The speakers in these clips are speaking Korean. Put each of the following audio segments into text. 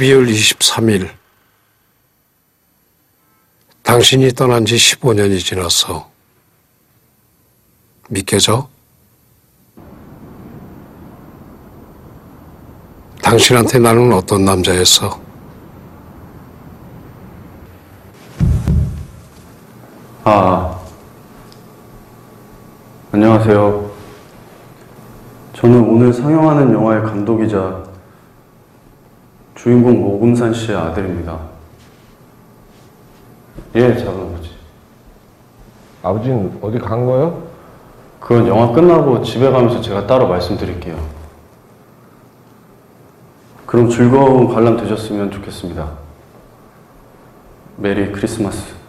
12월 23일 당신이 떠난 지 15년이 지났어. 믿겨져? 당신한테 나는 어떤 남자였어? 아, 안녕하세요. 저는 오늘 상영하는 영화의 감독이자 주인공 오금산 씨의 아들입니다. 예, 작은 아버지. 아버지는 어디 간 거요? 그건 영화 끝나고 집에 가면서 제가 따로 말씀드릴게요. 그럼 즐거운 관람 되셨으면 좋겠습니다. 메리 크리스마스.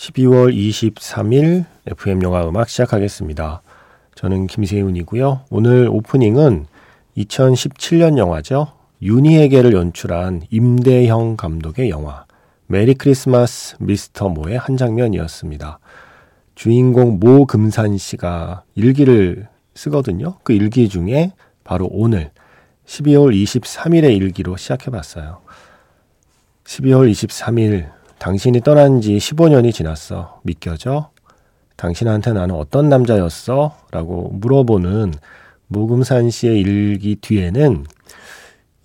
12월 23일 FM 영화 음악 시작하겠습니다. 저는 김세훈이고요. 오늘 오프닝은 2017년 영화죠. 윤희에게를 연출한 임대형 감독의 영화 메리 크리스마스 미스터 모의 한 장면이었습니다. 주인공 모 금산 씨가 일기를 쓰거든요. 그 일기 중에 바로 오늘 12월 23일의 일기로 시작해 봤어요. 12월 23일 당신이 떠난 지 15년이 지났어. 믿겨져? 당신한테 나는 어떤 남자였어? 라고 물어보는 모금산 씨의 일기 뒤에는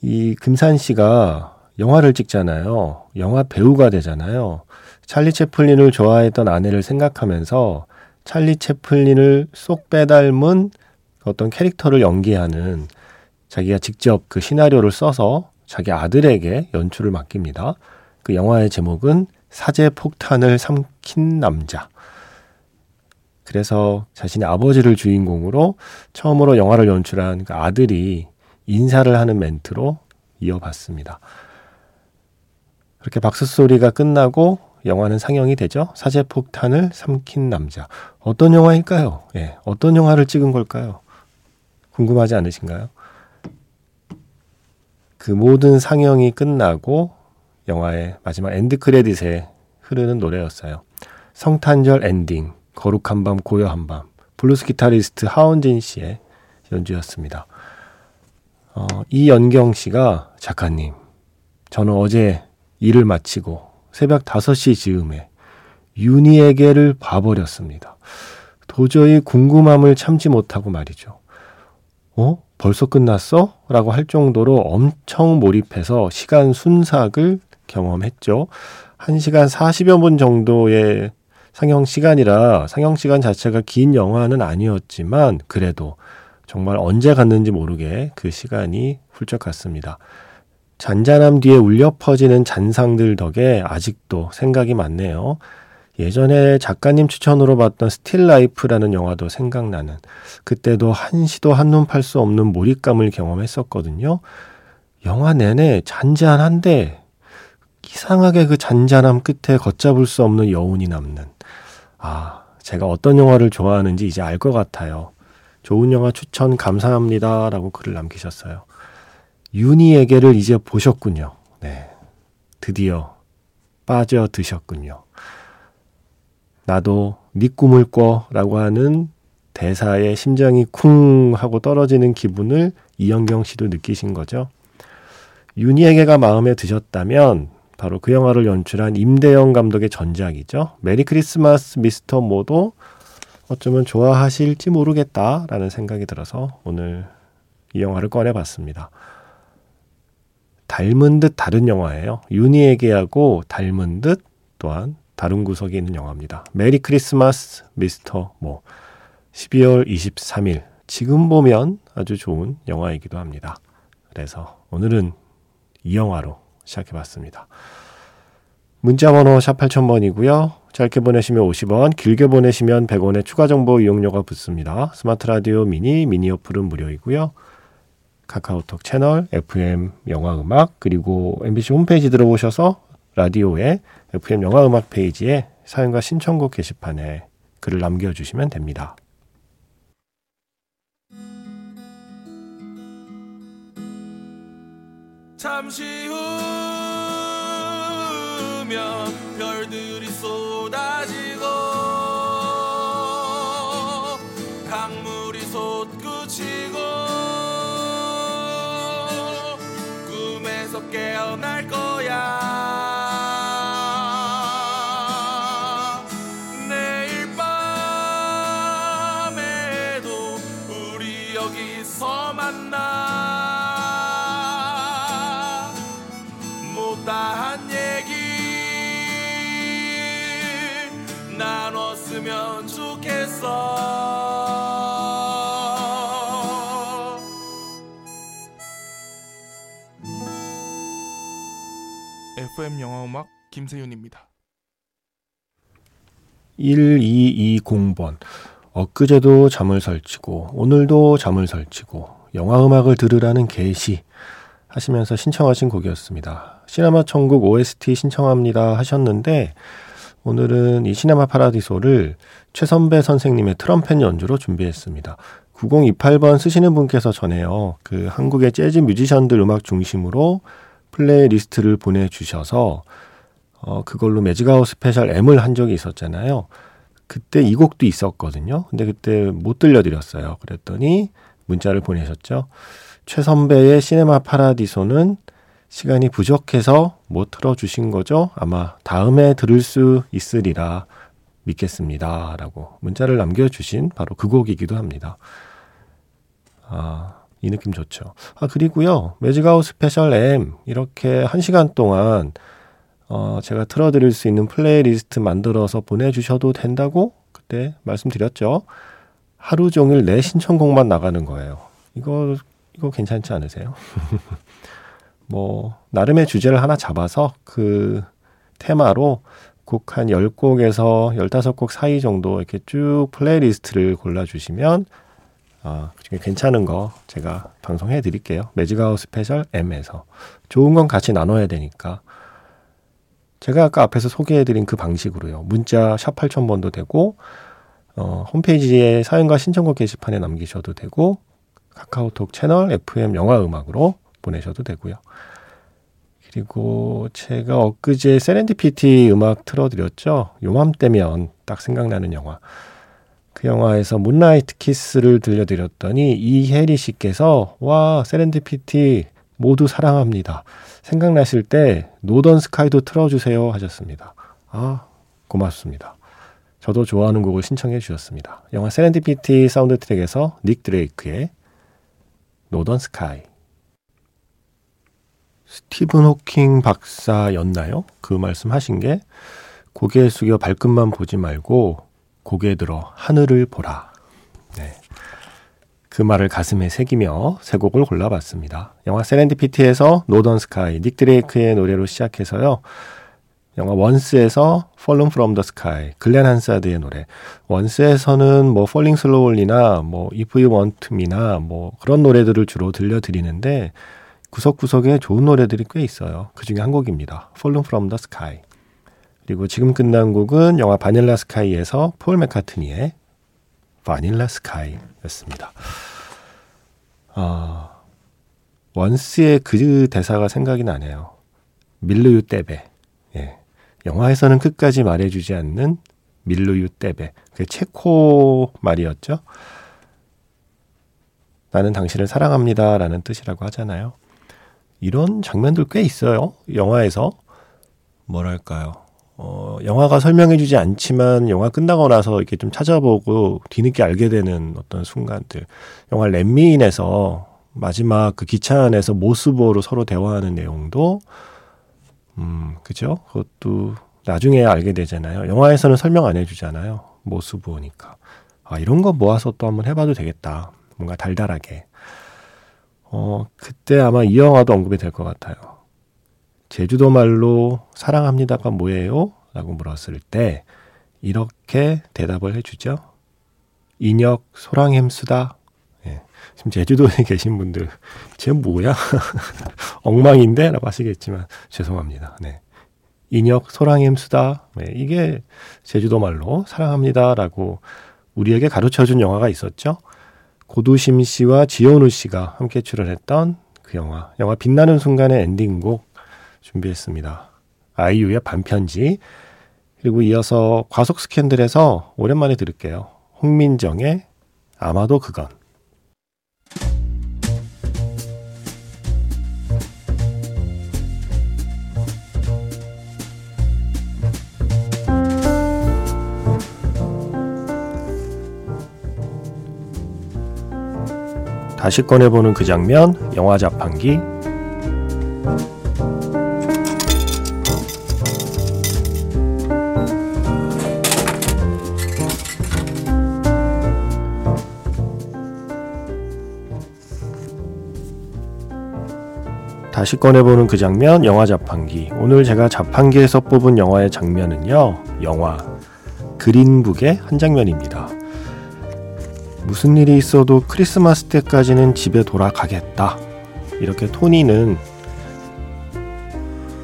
이 금산 씨가 영화를 찍잖아요. 영화 배우가 되잖아요. 찰리 채플린을 좋아했던 아내를 생각하면서 찰리 채플린을 쏙 빼닮은 어떤 캐릭터를 연기하는 자기가 직접 그 시나리오를 써서 자기 아들에게 연출을 맡깁니다. 그 영화의 제목은 사제 폭탄을 삼킨 남자. 그래서 자신의 아버지를 주인공으로 처음으로 영화를 연출한 그 아들이 인사를 하는 멘트로 이어봤습니다. 그렇게 박수 소리가 끝나고 영화는 상영이 되죠. 사제 폭탄을 삼킨 남자. 어떤 영화일까요? 예, 어떤 영화를 찍은 걸까요? 궁금하지 않으신가요? 그 모든 상영이 끝나고 영화의 마지막 end credit에 흐르는 노래였어요. 성탄절 엔딩, 거룩한 밤, 고요한 밤, 블루스 기타리스트 하원진 씨의 연주였습니다. 어, 이연경 씨가 작가님, 저는 어제 일을 마치고 새벽 5시 즈음에 윤희에게를 봐버렸습니다. 도저히 궁금함을 참지 못하고 말이죠. 어? 벌써 끝났어? 라고 할 정도로 엄청 몰입해서 시간 순삭을 경험했죠. 1시간 40여 분 정도의 상영 시간이라 상영 시간 자체가 긴 영화는 아니었지만 그래도 정말 언제 갔는지 모르게 그 시간이 훌쩍 갔습니다. 잔잔함 뒤에 울려 퍼지는 잔상들 덕에 아직도 생각이 많네요. 예전에 작가님 추천으로 봤던 Still Life라는 영화도 생각나는 그때도 한시도 한눈 팔 수 없는 몰입감을 경험했었거든요. 영화 내내 잔잔한데 이상하게 그 잔잔함 끝에 걷잡을 수 없는 여운이 남는. 아, 제가 어떤 영화를 좋아하는지 이제 알 것 같아요. 좋은 영화 추천 감사합니다. 라고 글을 남기셨어요. 윤희에게를 이제 보셨군요. 네. 드디어 빠져드셨군요. 나도 네 꿈을 꿔 라고 하는 대사에 심장이 쿵 하고 떨어지는 기분을 이영경 씨도 느끼신 거죠. 윤희에게가 마음에 드셨다면 바로 그 영화를 연출한 임대영 감독의 전작이죠. 메리 크리스마스 미스터 모도 어쩌면 좋아하실지 모르겠다라는 생각이 들어서 오늘 이 영화를 꺼내봤습니다. 닮은 듯 다른 영화예요. 윤희에게하고 닮은 듯 또한 다른 구석이 있는 영화입니다. Merry Christmas Mr. 모 12월 23일 지금 보면 아주 좋은 영화이기도 합니다. 그래서 오늘은 이 영화로 시작해봤습니다. 문자번호 샵 8000번이고요. 짧게 보내시면 50원, 길게 보내시면 100원의 추가 정보 이용료가 붙습니다. 스마트 라디오 미니, 미니 어플은 무료이고요. 카카오톡 채널, FM 영화 음악, 그리고 MBC 홈페이지 들어보셔서 라디오에 FM 영화 음악 페이지에 사연과 신청곡 게시판에 글을 남겨주시면 됩니다. 잠시 후면 별들이 쏟아지고 나눴으면 좋겠어 FM 영화음악 김세윤입니다. 1220번. 엊그제도 잠을 설치고, 오늘도 잠을 설치고, 영화 음악을 들으라는 게시 하시면서 신청하신 곡이었습니다. 시네마 천국 OST 신청합니다 하셨는데, 오늘은 이 Cinema Paradiso를 최선배 선생님의 트럼펫 연주로 준비했습니다. 9028번 쓰시는 분께서 전에요. 그 한국의 재즈 뮤지션들 음악 중심으로 playlist를 보내주셔서 어, 그걸로 magic hour special M을 한 적이 있었잖아요. 그때 이 곡도 있었거든요. 근데 그때 못 들려드렸어요. 그랬더니 문자를 보내셨죠. 최선배의 Cinema Paradiso는 시간이 부족해서 못 틀어주신 거죠. 아마 다음에 들을 수 있으리라 믿겠습니다. 라고 문자를 남겨주신 바로 그 곡이기도 합니다. 아, 이 느낌 좋죠. 아, 그리고요. magic hour special M 이렇게 한 시간 동안 어, 제가 틀어드릴 수 있는 플레이리스트 만들어서 보내주셔도 된다고 그때 말씀드렸죠. 하루 종일 내 신청곡만 나가는 거예요. 이거, 이거 괜찮지 않으세요? 뭐, 나름의 주제를 하나 잡아서 그 테마로 곡 한 10곡에서 15곡 사이 정도 이렇게 쭉 playlist를 골라주시면 아, 그중에 괜찮은 거 제가 방송해 드릴게요. magic hour special M에서. 좋은 건 같이 나눠야 되니까. 제가 아까 앞에서 소개해 드린 그 방식으로요. 문자 샵 8000번도 되고, 어, 홈페이지에 사연과 신청곡 게시판에 남기셔도 되고, 카카오톡 채널 FM 영화 음악으로 보내셔도 되고요. 그리고 제가 엊그제 세렌디피티 음악 틀어드렸죠. 요맘때면 딱 생각나는 영화. 그 영화에서 문라이트 키스를 들려드렸더니 이혜리 씨께서 와 세렌디피티 모두 사랑합니다. 생각나실 때 노던 스카이도 틀어주세요 하셨습니다. 아 고맙습니다. 저도 좋아하는 곡을 신청해 주셨습니다. 영화 Serendipity 사운드트랙에서 닉 드레이크의 Northern Sky 스티븐 호킹 박사였나요? 그 말씀 하신 게 고개 숙여 발끝만 보지 말고 고개 들어 하늘을 보라. 네. 그 말을 가슴에 새기며 세 곡을 골라봤습니다. 영화 Serendipity에서 Northern Sky, 닉 드레이크의 노래로 시작해서요. 영화 원스에서 Fallen from the Sky, 글렌 한사드의 노래. 원스에서는 뭐 Falling Slowly나 뭐 If You Want Me나 뭐 그런 노래들을 주로 들려드리는데 구석구석에 좋은 노래들이 꽤 있어요. 그 중에 한 곡입니다. Fallen from the Sky. 그리고 지금 끝난 곡은 영화 바닐라 스카이에서 폴 맥카트니의 바닐라 스카이였습니다. 아, 원스의 그 대사가 생각이 나네요. 밀르유 떼베. 예. 영화에서는 끝까지 말해주지 않는 밀르유 떼베. 그 체코 말이었죠. 나는 당신을 사랑합니다. 라는 뜻이라고 하잖아요. 이런 장면들 꽤 있어요. 영화에서. 뭐랄까요. 어, 영화가 설명해주지 않지만 영화 끝나고 나서 이렇게 좀 찾아보고 뒤늦게 알게 되는 어떤 순간들. 영화 렛미인에서 마지막 그 기차 안에서 모스보로 서로 대화하는 내용도 음, 그죠? 그것도 나중에 알게 되잖아요. 영화에서는 설명 안 해주잖아요. 모스보니까. 아, 이런 거 모아서 또 한번 해봐도 되겠다. 뭔가 달달하게. 어, 그때 아마 이 영화도 언급이 될 것 같아요. 제주도 말로 사랑합니다가 뭐예요? 라고 물었을 때 이렇게 대답을 해주죠. 인역 소랑햄수다. 예. 지금 제주도에 계신 분들 쟤 뭐야? 엉망인데? 라고 하시겠지만 죄송합니다. 네. 인역 소랑햄수다. 네. 이게 제주도 말로 사랑합니다. 라고 우리에게 가르쳐 준 영화가 있었죠. 고두심 씨와 지현우 씨가 함께 출연했던 그그 영화. 영화 빛나는 순간의 엔딩곡 준비했습니다. 아이유의 반편지. 그리고 이어서 과속 스캔들에서 오랜만에 들을게요. 홍민정의 아마도 그건. 다시 꺼내보는 그 장면, 영화 자판기. 다시 꺼내보는 그 장면, 영화 자판기. 오늘 제가 자판기에서 뽑은 영화의 장면은요, 영화 그린북의 한 장면입니다. 무슨 일이 있어도 크리스마스 때까지는 집에 돌아가겠다. 이렇게 토니는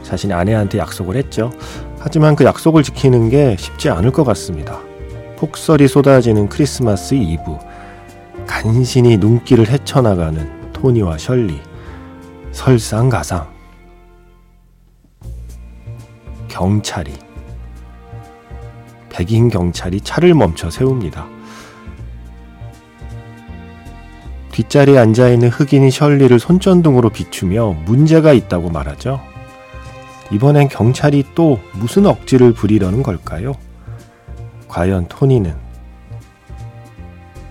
자신의 아내한테 약속을 했죠. 하지만 그 약속을 지키는 게 쉽지 않을 것 같습니다. 폭설이 쏟아지는 크리스마스 이브. 간신히 눈길을 헤쳐나가는 토니와 셜리. 설상가상. 경찰이. 백인 경찰이 차를 멈춰 세웁니다. 뒷자리에 앉아있는 흑인이 셜리를 손전등으로 비추며 문제가 있다고 말하죠. 이번엔 경찰이 또 무슨 억지를 부리려는 걸까요? 과연 토니는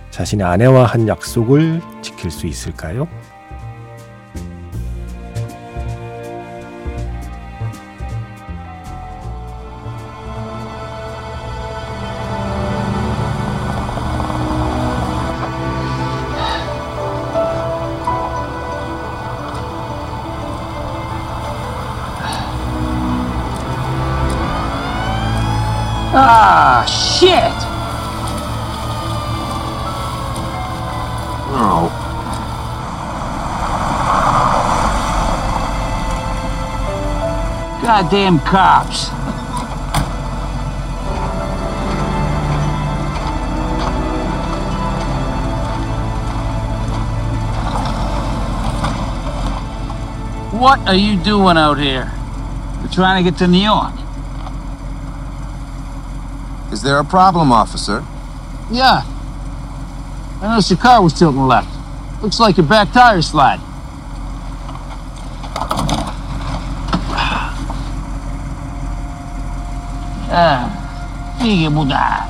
자신의 아내와 한 약속을 지킬 수 있을까요? Ah, shit! Oh. Goddamn cops. What are you doing out here? We're trying to get to New York. Is there a problem, officer? Yeah. I noticed your car was tilting left. Looks like your back tire's slid. Ah, sige muda.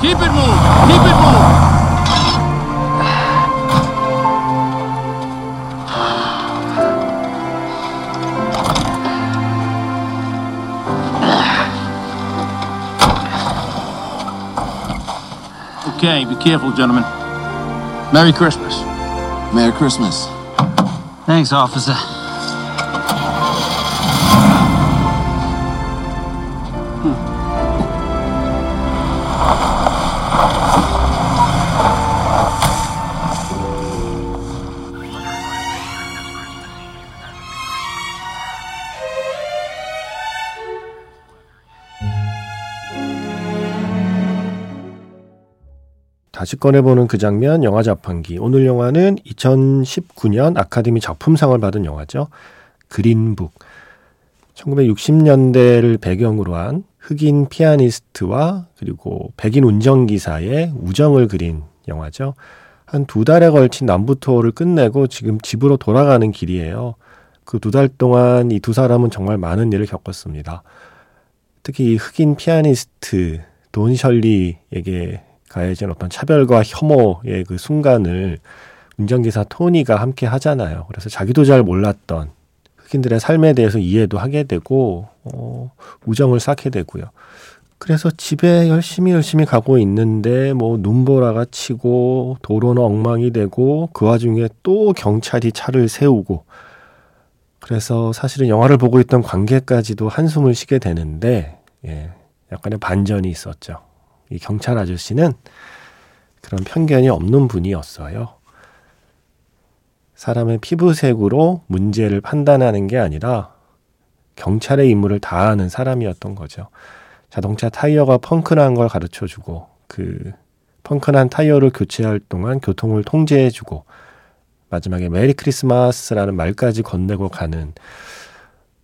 Keep it moving! Keep it moving! Okay, be careful, gentlemen. Merry Christmas. Merry Christmas. Thanks, officer. 다시 꺼내보는 그 장면, 영화 자판기. 오늘 영화는 2019년 아카데미 작품상을 받은 영화죠. 그린북. 1960년대를 배경으로 한 흑인 피아니스트와 그리고 백인 운전기사의 우정을 그린 영화죠. 한 두 달에 걸친 남부 투어를 끝내고 지금 집으로 돌아가는 길이에요. 그 두 달 동안 이 두 사람은 정말 많은 일을 겪었습니다. 특히 이 흑인 피아니스트 돈 셜리에게 가해진 어떤 차별과 혐오의 그 순간을 운전기사 토니가 함께 하잖아요. 그래서 자기도 잘 몰랐던 흑인들의 삶에 대해서 이해도 하게 되고, 어, 우정을 쌓게 되고요. 그래서 집에 열심히 열심히 가고 있는데, 뭐, 눈보라가 치고, 도로는 엉망이 되고, 그 와중에 또 경찰이 차를 세우고, 그래서 사실은 영화를 보고 있던 관객까지도 한숨을 쉬게 되는데, 예, 약간의 반전이 있었죠. 이 경찰 아저씨는 그런 편견이 없는 분이었어요. 사람의 피부색으로 문제를 판단하는 게 아니라 경찰의 임무를 다하는 사람이었던 거죠. 자동차 타이어가 펑크난 걸 가르쳐 주고 그 펑크난 타이어를 교체할 동안 교통을 통제해 주고 마지막에 메리 크리스마스라는 말까지 건네고 가는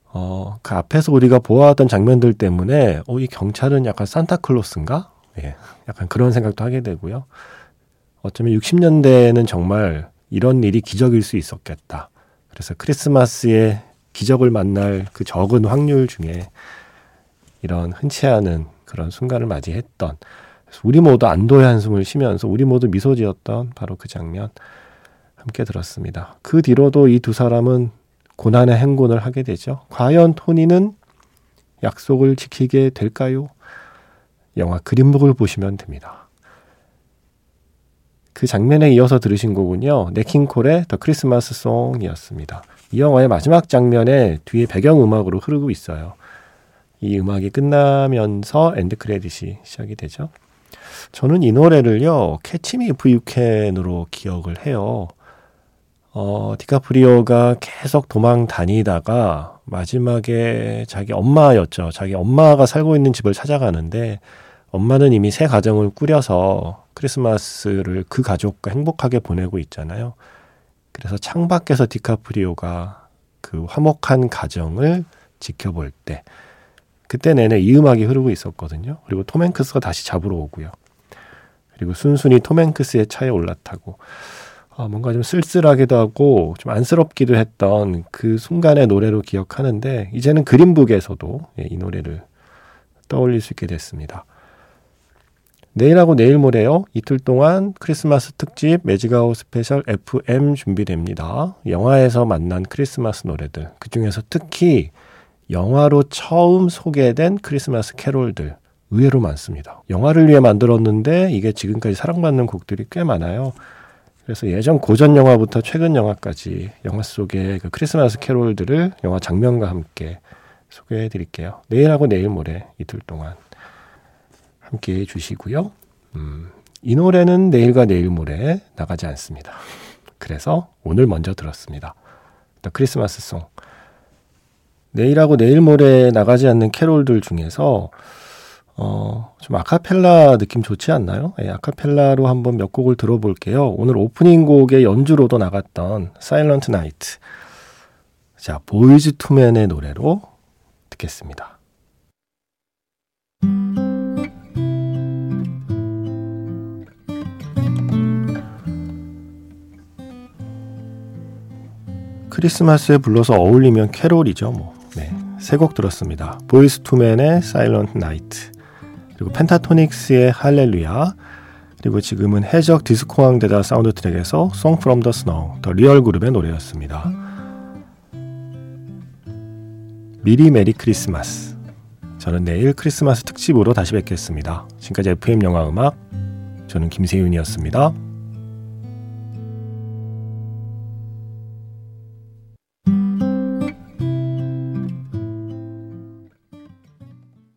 어, 그 앞에서 우리가 보아하던 장면들 때문에 어, 이 경찰은 약간 산타클로스인가? 예, 약간 그런 생각도 하게 되고요. 어쩌면 60년대에는 정말 이런 일이 기적일 수 있었겠다. 그래서 크리스마스에 기적을 만날 그 적은 확률 중에 이런 흔치 않은 그런 순간을 맞이했던 우리 모두 안도의 한숨을 쉬면서 우리 모두 미소 지었던 바로 그 장면 함께 들었습니다. 그 뒤로도 이 두 사람은 고난의 행군을 하게 되죠. 과연 토니는 약속을 지키게 될까요? 영화 Green Book을 보시면 됩니다. 그 장면에 이어서 들으신 곡은요. 냇 킹 콜의 The Christmas Song이었습니다. 이 영화의 마지막 장면에 뒤에 배경음악으로 흐르고 있어요. 이 음악이 끝나면서 end credit이 시작이 되죠. 저는 이 노래를요, Catch Me If You Can으로 기억을 해요. 어, 디카프리오가 계속 도망 다니다가 마지막에 자기 엄마였죠. 자기 엄마가 살고 있는 집을 찾아가는데 엄마는 이미 새 가정을 꾸려서 크리스마스를 그 가족과 행복하게 보내고 있잖아요. 그래서 창밖에서 디카프리오가 그 화목한 가정을 지켜볼 때 그때 내내 이 음악이 흐르고 있었거든요. 그리고 톰 행크스가 다시 잡으러 오고요. 그리고 순순히 톰 행크스의 차에 올라타고 아, 뭔가 좀 쓸쓸하기도 하고 좀 안쓰럽기도 했던 그 순간의 노래로 기억하는데 이제는 Green Book에서도 예, 이 노래를 떠올릴 수 있게 됐습니다. 내일하고 내일 모레요. 이틀 동안 크리스마스 특집 magic hour special FM 준비됩니다. 영화에서 만난 크리스마스 노래들. 그 중에서 특히 영화로 처음 소개된 크리스마스 캐롤들. 의외로 많습니다. 영화를 위해 만들었는데 이게 지금까지 사랑받는 곡들이 꽤 많아요. 그래서 예전 고전 영화부터 최근 영화까지 영화 속의 그 크리스마스 캐롤들을 영화 장면과 함께 소개해 드릴게요. 내일하고 내일 모레 이틀 동안 함께 해 주시고요. 음, 이 노래는 내일과 내일 모레 나가지 않습니다. 그래서 오늘 먼저 들었습니다. The Christmas Song. 내일하고 내일 모레 나가지 않는 캐롤들 중에서 어, 좀 아카펠라 느낌 좋지 않나요? 예, 아카펠라로 한번 몇 곡을 들어볼게요. 오늘 오프닝 곡의 연주로도 나갔던 Silent Night. 자, Boyz II Men의 노래로 듣겠습니다. 크리스마스에 불러서 어울리면 캐롤이죠, 뭐. 네. 세 곡 들었습니다. Boyz II Men의 Silent Night. 그리고 Pentatonix의 할렐루야, 그리고 지금은 해적 디스코왕 되다 사운드트랙에서 Song from the Snow, The Real Group의 노래였습니다. 미리 Merry Christmas. 저는 내일 크리스마스 특집으로 다시 뵙겠습니다. 지금까지 FM 영화 음악, 저는 김세윤이었습니다.